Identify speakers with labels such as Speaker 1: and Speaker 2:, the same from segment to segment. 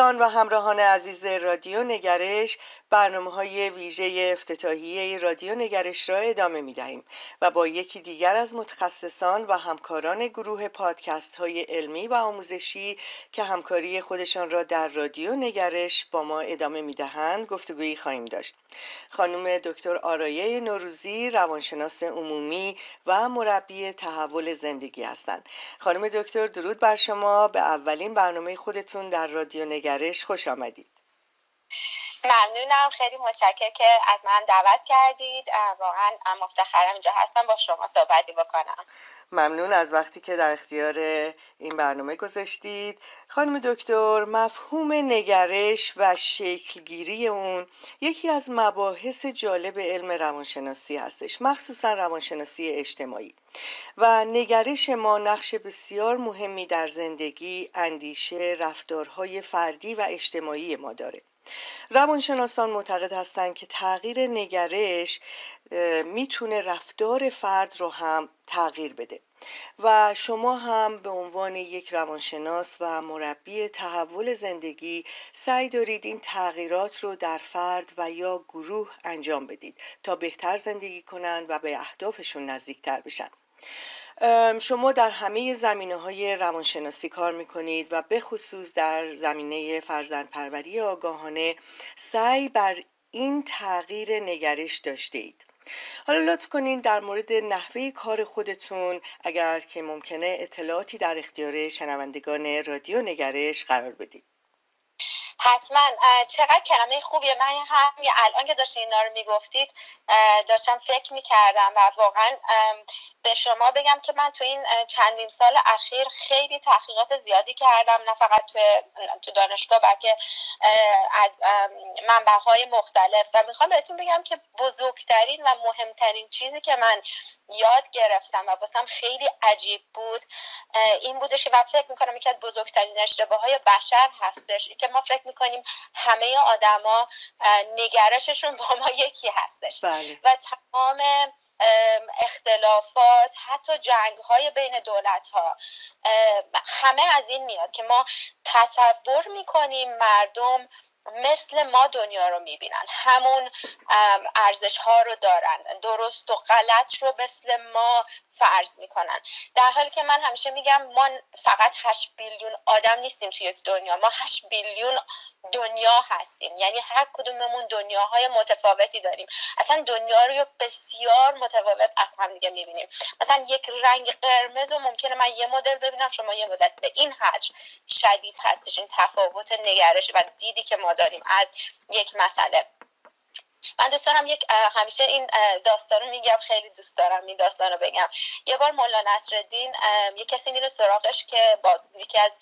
Speaker 1: دوستان و همراهان عزیز رادیو نگرش برنامه های ویژه افتتاحیه رادیو نگرش را ادامه می دهیم و با یکی دیگر از متخصصان و همکاران گروه پادکست های علمی و آموزشی که همکاری خودشان را در رادیو نگرش با ما ادامه می دهند گفتگویی خواهیم داشت. خانم دکتر آرایه نوروزی روانشناس عمومی و مربی تحول زندگی هستند. خانم دکتر درود بر شما. به اولین برنامه خودتون در رادیو نگرش خوش آمدید.
Speaker 2: ممنونم. خیلی متشکر که از من دعوت کردید. واقعا مفتخرم اینجا هستم. با شما صحبتی بکنم.
Speaker 1: ممنون از وقتی که در اختیار این برنامه گذاشتید. خانم دکتر مفهوم نگرش و شکلگیری اون یکی از مباحث جالب علم روانشناسی هستش مخصوصا روانشناسی اجتماعی. و نگرش ما نقش بسیار مهمی در زندگی اندیشه رفتارهای فردی و اجتماعی ما داره. روانشناسان معتقد هستند که تغییر نگرش می‌تونه رفتار فرد رو هم تغییر بده. و شما هم به عنوان یک روانشناس و مربی تحول زندگی سعی دارید این تغییرات رو در فرد و یا گروه انجام بدید تا بهتر زندگی کنند و به اهدافشون نزدیکتر بشن. شما در همه زمینه های روانشناسی کار می‌کنید و به خصوص در زمینه فرزند پروری آگاهانه سعی بر این تغییر نگرش داشته حالا لطف کنین در مورد نحوه کار خودتون اگر که ممکنه اطلاعاتی در اختیار شنوندگان رادیو نگرش قرار بدید.
Speaker 2: حتما. چقدر کلمه خوبیه. من هم الان که داشتین اینا رو می‌گفتید داشتم فکر می‌کردم و واقعا به شما بگم که من تو این چندین سال اخیر خیلی تحقیقات زیادی کردم نه فقط تو, تو دانشگاه بلکه از منبع های مختلف. و می‌خوام بهتون بگم که بزرگترین و مهمترین چیزی که من یاد گرفتم و باسم خیلی عجیب بود این بودش من فکر می‌کنم یکی از بزرگترین اشتباه های بشر هستش. که ما فکر می‌کنیم همه آدما نگرششون با ما یکی هستش
Speaker 1: بله.
Speaker 2: و تمام اختلافات حتی جنگ های بین دولت ها همه از این میاد که ما تصور می‌کنیم مردم مثل ما دنیا رو می‌بینن. همون ارزش ها رو دارن. درست و غلط رو مثل ما فرض می‌کنن. در حالی که من همیشه میگم ما فقط 8 بیلیون آدم نیستیم توی دنیا. ما 8 بیلیون دنیا هستیم. یعنی هر کدوممون دنیاهای متفاوتی داریم. اصلا دنیا رو بسیار متفاوت از هم دیگه می‌بینیم. مثلا یک رنگ قرمز و ممکنه من یه مدل ببینم شما یه مدل. به این حد شدید هستش این تفاوت نگرش و دیدی که ما داریم از یک مسئله. من دوست دارم یک همیشه این داستان رو میگم خیلی دوست دارم این داستان رو بگم. یه بار مولا نصرالدین یه کسی میره سراغش که با یکی از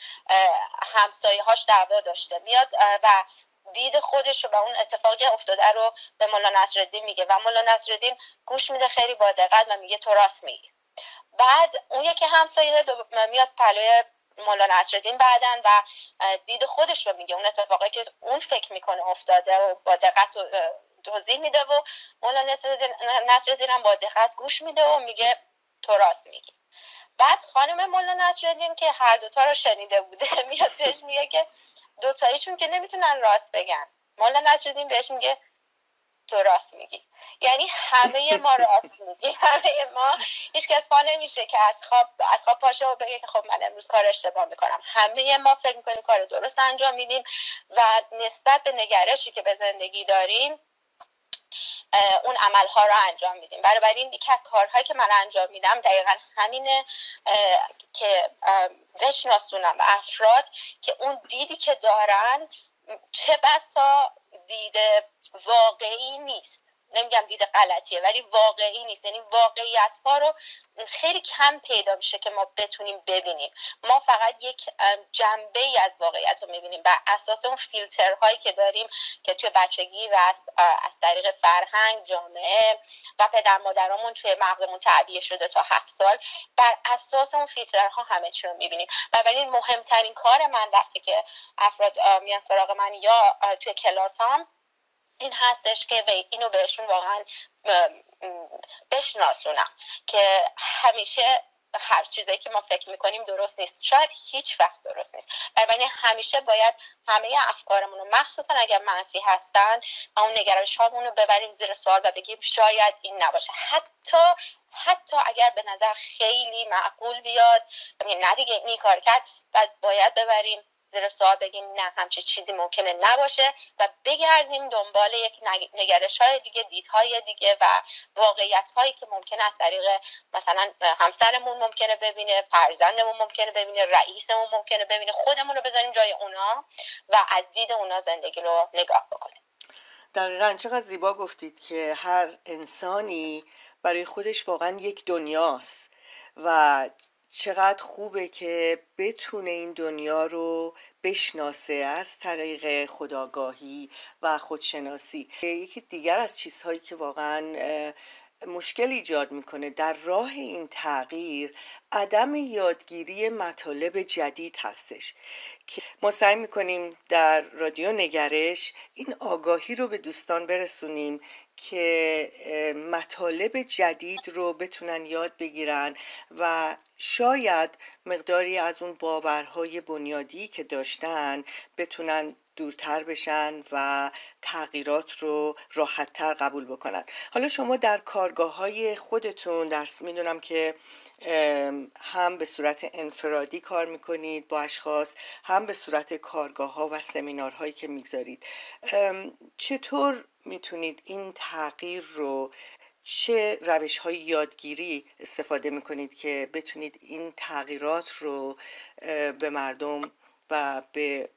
Speaker 2: همسایه هاش دعوا داشته. میاد و دید خودش و اون اتفاقی افتاده رو به مولا نصرالدین میگه. و مولا نصرالدین گوش میده خیلی با دقت و میگه تو راست میگی. بعد اون یکی همسایه میاد پلوی مولا نصرالدین بعدن و دید خودش رو میگه. اون اتفاقی که اون فکر می‌کنه افتاده و با دقت توضیح میده و مولا نصرالدین هم با دقت گوش میده و میگه تو راست میگی. بعد خانم مولا نصرالدین که هر دوتا رو شنیده بوده میاد بهش میگه که دوتاییشون که نمی‌تونن راست بگن. مولا نصرالدین بهش میگه تو راست میگی. یعنی همه ما راست میگی همه ما هیچ کس پا نمیشه که از خواب از خواب پاشه و بگه که خب من امروز کار اشتباه می‌کنم. همه ما فکر می‌کنیم کار درست انجام میدیم و نسبت به نگرشی که به زندگی داریم اون عملها رو انجام میدیم. برای این یکی از کارهایی که من انجام میدم دقیقا همینه که بشناسونم افراد که اون دیدی که دارن چه بسا دید واقعی نیست. نمیگم دید غلطیه ولی واقعی نیست. یعنی واقعیت ها رو خیلی کم پیدا میشه که ما بتونیم ببینیم. ما فقط یک جنبه ای از واقعیت رو می‌بینیم. بر اساس اون فیلترهایی که داریم که توی بچگی و از, از طریق فرهنگ جامعه و پدر مادرامون توی مغزمون تعبیه شده تا هفت سال بر اساس اون فیلترها همه چی رو می‌بینیم. و این مهمترین کار من وقتی که افراد میان سراغ من یا توی کلاس هم این هستش که اینو بهشون واقعا بشناسونم که همیشه هر چیزایی که ما فکر می‌کنیم درست نیست. شاید هیچ وقت درست نیست. بنابراین همیشه باید همه افکارمون رو مخصوصا اگر منفی هستن اون نگرش رو ببریم زیر سوال و بگیم شاید این نباشه. حتی حتی اگر به نظر خیلی معقول بیاد نه دیگه این کار کرد و باید ببریم. زیر سوال بگیم نه همچه چیزی ممکنه نباشه و بگردیم دنبال یک نگرش های دیگه دیدهای دیگه و واقعیت هایی که ممکنه از طریق مثلا همسرمون ممکنه ببینه فرزندمون ممکنه ببینه رئیسمون ممکنه ببینه خودمون رو بذاریم جای اونا و از دید اونا زندگی رو نگاه بکنیم.
Speaker 1: دقیقا چقدر زیبا گفتید که هر انسانی برای خودش واقعا یک دنیاست و چقدر خوبه که بتونه این دنیا رو بشناسه از طریق خداگاهی و خودشناسی. یکی دیگر از چیزهایی که واقعا مشکل ایجاد می‌کنه. در راه این تغییر عدم یادگیری مطالب جدید هستش که ما سعی می‌کنیم در رادیو نگرش این آگاهی رو به دوستان برسونیم که مطالب جدید رو بتونن یاد بگیرن و شاید مقداری از اون باورهای بنیادی که داشتن بتونن دورتر بشن و تغییرات رو راحتتر قبول بکنن. حالا شما در کارگاه های خودتون درس می‌دونم که هم به صورت انفرادی کار می‌کنید با اشخاص هم به صورت کارگاه ها و سمینارهایی که می‌گذارید. چطور می‌تونید این تغییر رو چه روش های یادگیری استفاده می‌کنید که بتونید این تغییرات رو به مردم و به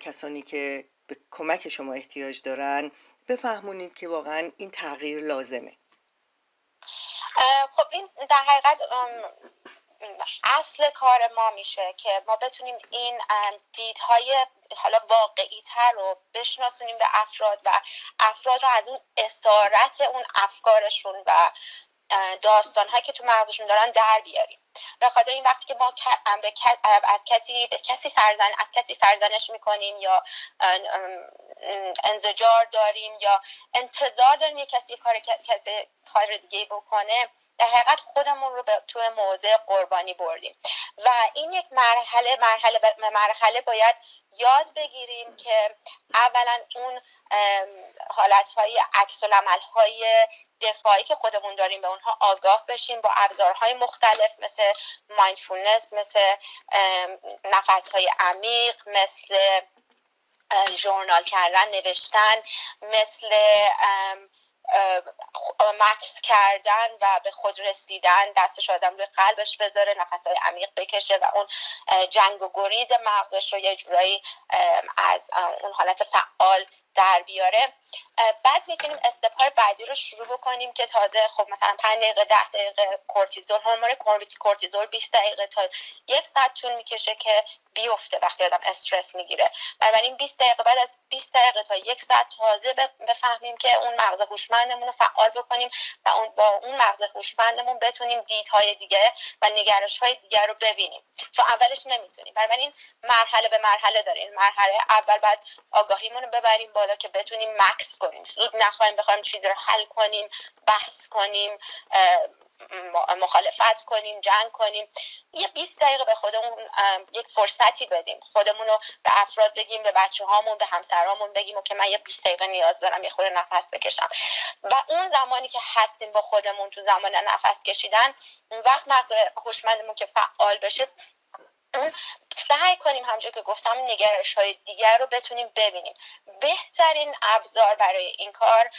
Speaker 1: کسانی که به کمک شما احتیاج دارن بفهمونید که واقعا این تغییر لازمه.
Speaker 2: خب این در حقیقت اصل کار ما میشه که ما بتونیم این دیدهای حالا واقعی تر رو بشناسونیم به افراد و افراد رو از اون اسارت اون افکارشون و داستان که تو مغزشون دارن در بیاریم. به خاطر این وقتی که ما از کسی به کسی سرزن از کسی سرزنش می‌کنیم یا انزجار داریم یا انتظار داریم یه کسی کار کسی کار دیگه بکنه در حقیقت خودمون رو به تو موضع قربانی بردیم. و این یک مرحله مرحله مرحله باید یاد بگیریم که اولا اون حالت های عکس های دفاعی که خودمون داریم به اونها آگاه بشیم با ابزارهای مختلف مثل مایندفولنس مثل نفس های عمیق مثل ژورنال کردن نوشتن مثل مکس کردن و به خود رسیدن دستش آدم روی قلبش بذاره نفسهای عمیق بکشه و اون جنگ و گریز مغزش رو یه جورایی از اون حالت فعال در بیاره. بعد می‌تونیم استپ های بعدی رو شروع بکنیم که تازه خب مثلا 5 دقیقه 10 دقیقه کورتیزول هورمون کورتیزول 20 دقیقه تا یک ساعت طول می‌کشه که بیفته وقتی آدم استرس می‌گیره. بنابراین 20 دقیقه بعد از 20 دقیقه تا یک ساعت تازه بفهمیم که اون مغز هوشمندمون رو فعال بکنیم و اون با اون مغز هوشمندمون بتونیم دیدهای دیگه و نگرش های دیگر رو ببینیم. چون اولش نمی‌تونیم. بنابراین مرحله به مرحله داریم. مرحله اول بعد آگاهیمون رو ببریم بالا که بتونیم مکس کنیم. زود نخواهیم بخوایم چیزی رو حل کنیم بحث کنیم مخالفت کنیم جنگ کنیم. یه 20 دقیقه به خودمون یک فرصتی بدیم. خودمون رو به افراد بگیم به بچه هامون به همسرامون بگیم که من یه 20 دقیقه نیاز دارم یه خورده نفس بکشم. و اون زمانی که هستیم با خودمون تو زمان نفس کشیدن اون وقت مغز هوشمندمون که فعال بشه سعی کنیم همجور که گفتم نگرش های دیگر رو بتونیم ببینیم. بهترین ابزار برای این کار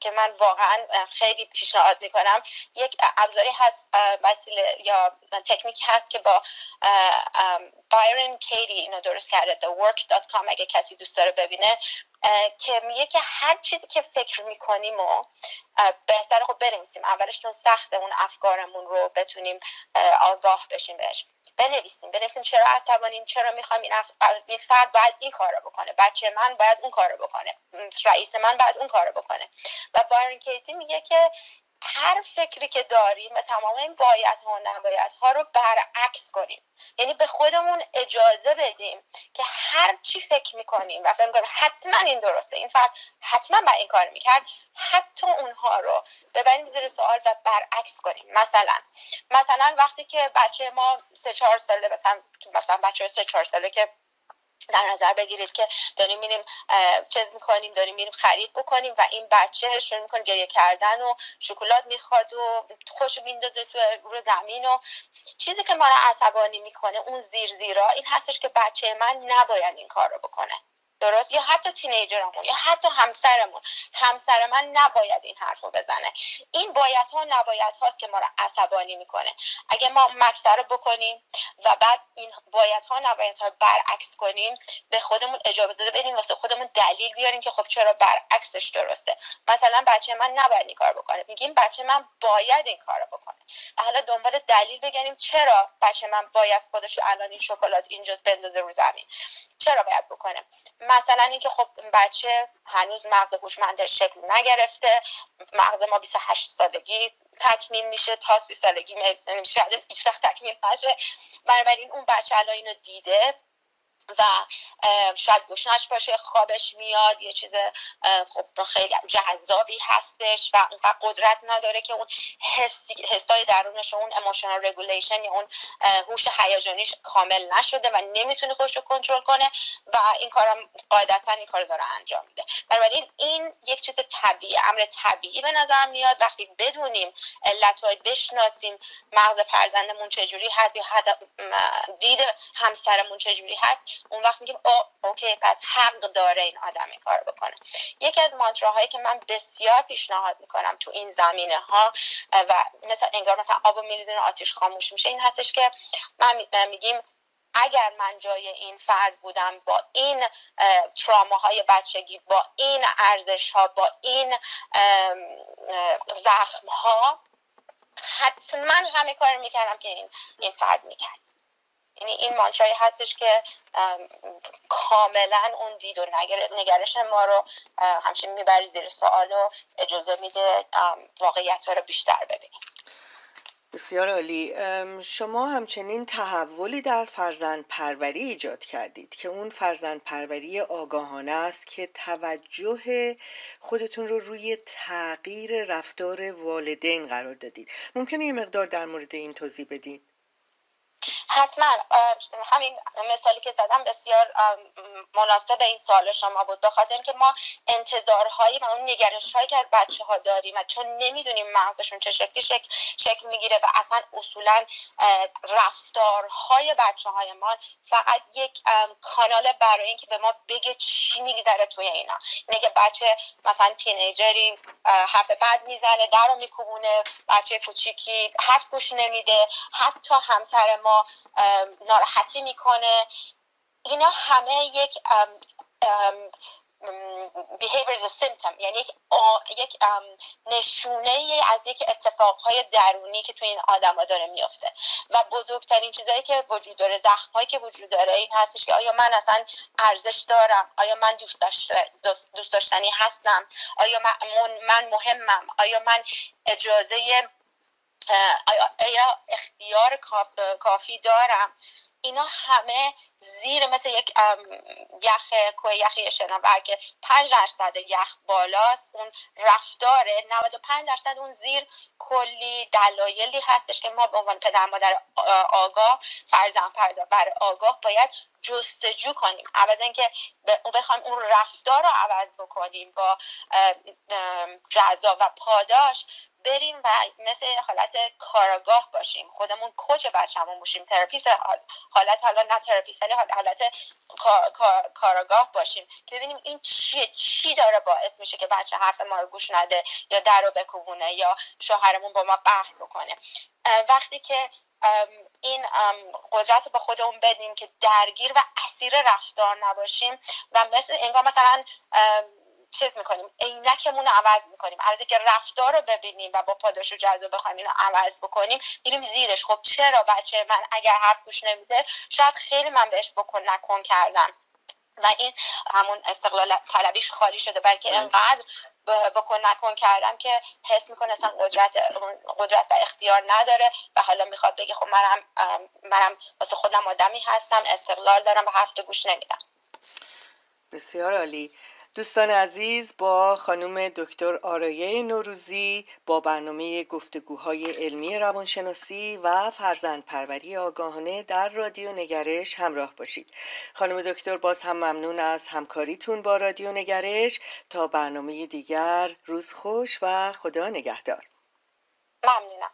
Speaker 2: که من واقعا خیلی پیشنهاد می‌کنم. یک ابزاری هست وسیله یا تکنیکی هست که با بایرن کیدی اینو درست کرده thework.com اگه کسی دوست داره ببینه. که میگه که هر چیزی که فکر می‌کنیم و بهتر خب بنویسیم. اولش چون سخت اون افکارمون رو بتونیم آگاه بشیم بهش. بنویسیم. بنویسیم چرا عصبانیم چرا می‌خوایم این, اف... این فرد باید این کار رو بکنه. بچه من باید اون کار رو بکنه. رئیس من باید اون کار رو بکنه. و بایرن کیتی میگه که هر فکری که داریم و تمام این باید ها و نباید ها رو برعکس کنیم. یعنی به خودمون اجازه بدیم که هر چی فکر می‌کنیم و فکر می‌کنیم حتما این درسته. این فرد حتما با این کار می‌کرد. حتی اونها رو ببریم زیر سوال و برعکس کنیم. مثلا مثلا وقتی که بچه ما سه چهار ساله مثلا مثلا بچه سه چهار ساله که در نظر بگیرید که داریم میریم چیز می‌کنیم داریم میریم خرید بکنیم و این بچه شروع می‌کنه گریه کردن و شکلات می‌خواد و خوش میندازه تو رو زمین و چیزی که ما رو عصبانی می‌کنه اون زیر زیرا این هستش که بچه من نباید این کار رو بکنه. درست؟ یا حتی تینیجرمون یا حتی همسرمون. همسر من نباید این حرف رو بزنه. این باید ها نباید هاست که ما رو عصبانی می‌کنه. اگه ما مکتر رو بکنیم و بعد این باید ها نباید ها برعکس کنیم به خودمون اجابه داده بدیم واسه خودمون دلیل بیاریم که خب چرا برعکسش درسته. مثلا بچه من نباید این کار بکنه. میگیم بچه من باید این کار بکنه. و حالا دنبال دلیل بگنیم چرا بچه من باید خودش الان این شکلات اینجا بندازه رو زمین. چرا باید بکنه؟ مثلا اینکه خب بچه هنوز مغز هوشمندش شکل نگرفته مغز ما 28 سالگی تکمیل میشه تا 30 سالگی شاید هیچ وقت تکمیل نشه. بنابراین اون بچه الان اینو دیده و شاید گشنش باشه خوابش میاد یه چیز خب خیلی جذابی هستش و اونقدر قدرت نداره که اون حسای درونش اون emotional regulation یا اون هوش هیجانیش کامل نشده و نمی‌تونه خودش رو کنترل کنه و این کارم قاعدتا این کار داره انجام میده. بنابراین این یک چیز طبیعی امر طبیعی به نظر میاد. وقتی بدونیم علتهای بشناسیم مغز فرزندمون چجوری هست یا دید همسرمون چجوری هست اون وقت میگیم oh okay پس حق داره این آدم این کار بکنه. یکی از mantra هایی که من بسیار پیشنهاد می‌کنم تو این زمینه ها و مثلا انگار مثلا آب میریزین آتیش خاموش میشه این هستش که من میگیم اگر من جای این فرد بودم با این تراماهای بچگی با این ارزش ها با این زخم ها حتما همه کار می‌کردم که این, این فرد می‌کرد. یعنی این مانترایی هستش که کاملا اون دید و نگرش ما رو همچنین می‌بره زیر سوال و اجازه میده واقعیت ها رو بیشتر ببینیم.
Speaker 1: بسیار عالی. شما همچنین تحولی در فرزند پروری ایجاد کردید که اون فرزند پروری آگاهانه است که توجه خودتون رو روی تغییر رفتار والدین قرار دادید. ممکنه یه مقدار در مورد این توضیح بدید
Speaker 2: حتما همین مثالی که زدم بسیار مناسب این سال شما بود. به خاطر اینکه ما انتظارهایی و اون نگرش هایی که از بچه ها داریم و چون نمی‌دونیم مغزشون چه شکلی شکل, شکل می‌گیره و اصلا اصولا رفتارهای بچه های ما فقط یک کانال برای اینکه به ما بگه چی میگذره توی اینا. اینه که بچه مثلا تینیجری حرف بد می‌زنه در رو میکوبونه بچه کوچیکی حرف گوش نمیده حتی همسر ما ناراحتی می‌کنه. اینا همه یک behavior is symptom. یعنی یک, یک نشونه از یک اتفاقهای درونی که توی این آدم ها داره میفته و بزرگترین چیزهایی که وجود داره زخم هایی که وجود داره این هستش که آیا من اصلا ارزش دارم؟ آیا من دوست, دوست داشتنی هستم؟ آیا من مهمم؟ آیا من اجازه آیا اختیار کافی دارم؟ اینا همه زیر مثل یک یخ کوه یخی شناور که 5 درصد یخ بالاست اون رفتار 95 درصد اون زیر کلی دلایلی هستش که ما به عنوان پدر مادر آگاه فرزند بر آگاه باید جستجو کنیم. عوض اینکه بخوایم اون رفتار رو عوض بکنیم با جزا و پاداش بریم و مثل حالت کاراگاه باشیم. خودمون coach بچه‌مون باشیم. therapist حالت حالا نه therapist ولی حالت کاراگاه باشیم که ببینیم این چیه چی داره باعث میشه که بچه حرف ما رو گوش نده یا در رو بکوبونه یا شوهرمون با ما قهر بکنه. وقتی که این قدرت به خودمون بدیم که درگیر و اسیر رفتار نباشیم و مثل انگار مثلا چیز می‌کنیم عینکمون رو عوض می‌کنیم. عوضی که رفتار رو ببینیم و با پاداش و جزا بخوایم اینو عوض بکنیم میریم زیرش. خب چرا بچه من اگر حرف گوش نمیده شاید خیلی من بهش بکن نکن کردم. و این همون استقلال طلبیش خالی شده بلکه بله. انقدر بکن نکن کردم که حس می‌کنه اصلا قدرت قدرت و اختیار نداره. و حالا می‌خواد بگه خب منم منم واسه خودم آدمی هستم استقلال دارم و هفته گوش نمیدم.
Speaker 1: بسیار عالی. دوستان عزیز با خانم دکتر آرایه نوروزی با برنامه گفتگوهای علمی روانشناسی و فرزند پروری آگاهانه در رادیو نگرش همراه باشید. خانم دکتر باز هم ممنون از همکاریتون با رادیو نگرش. تا برنامه دیگر روز خوش و خدا نگهدار.
Speaker 2: ممنونم.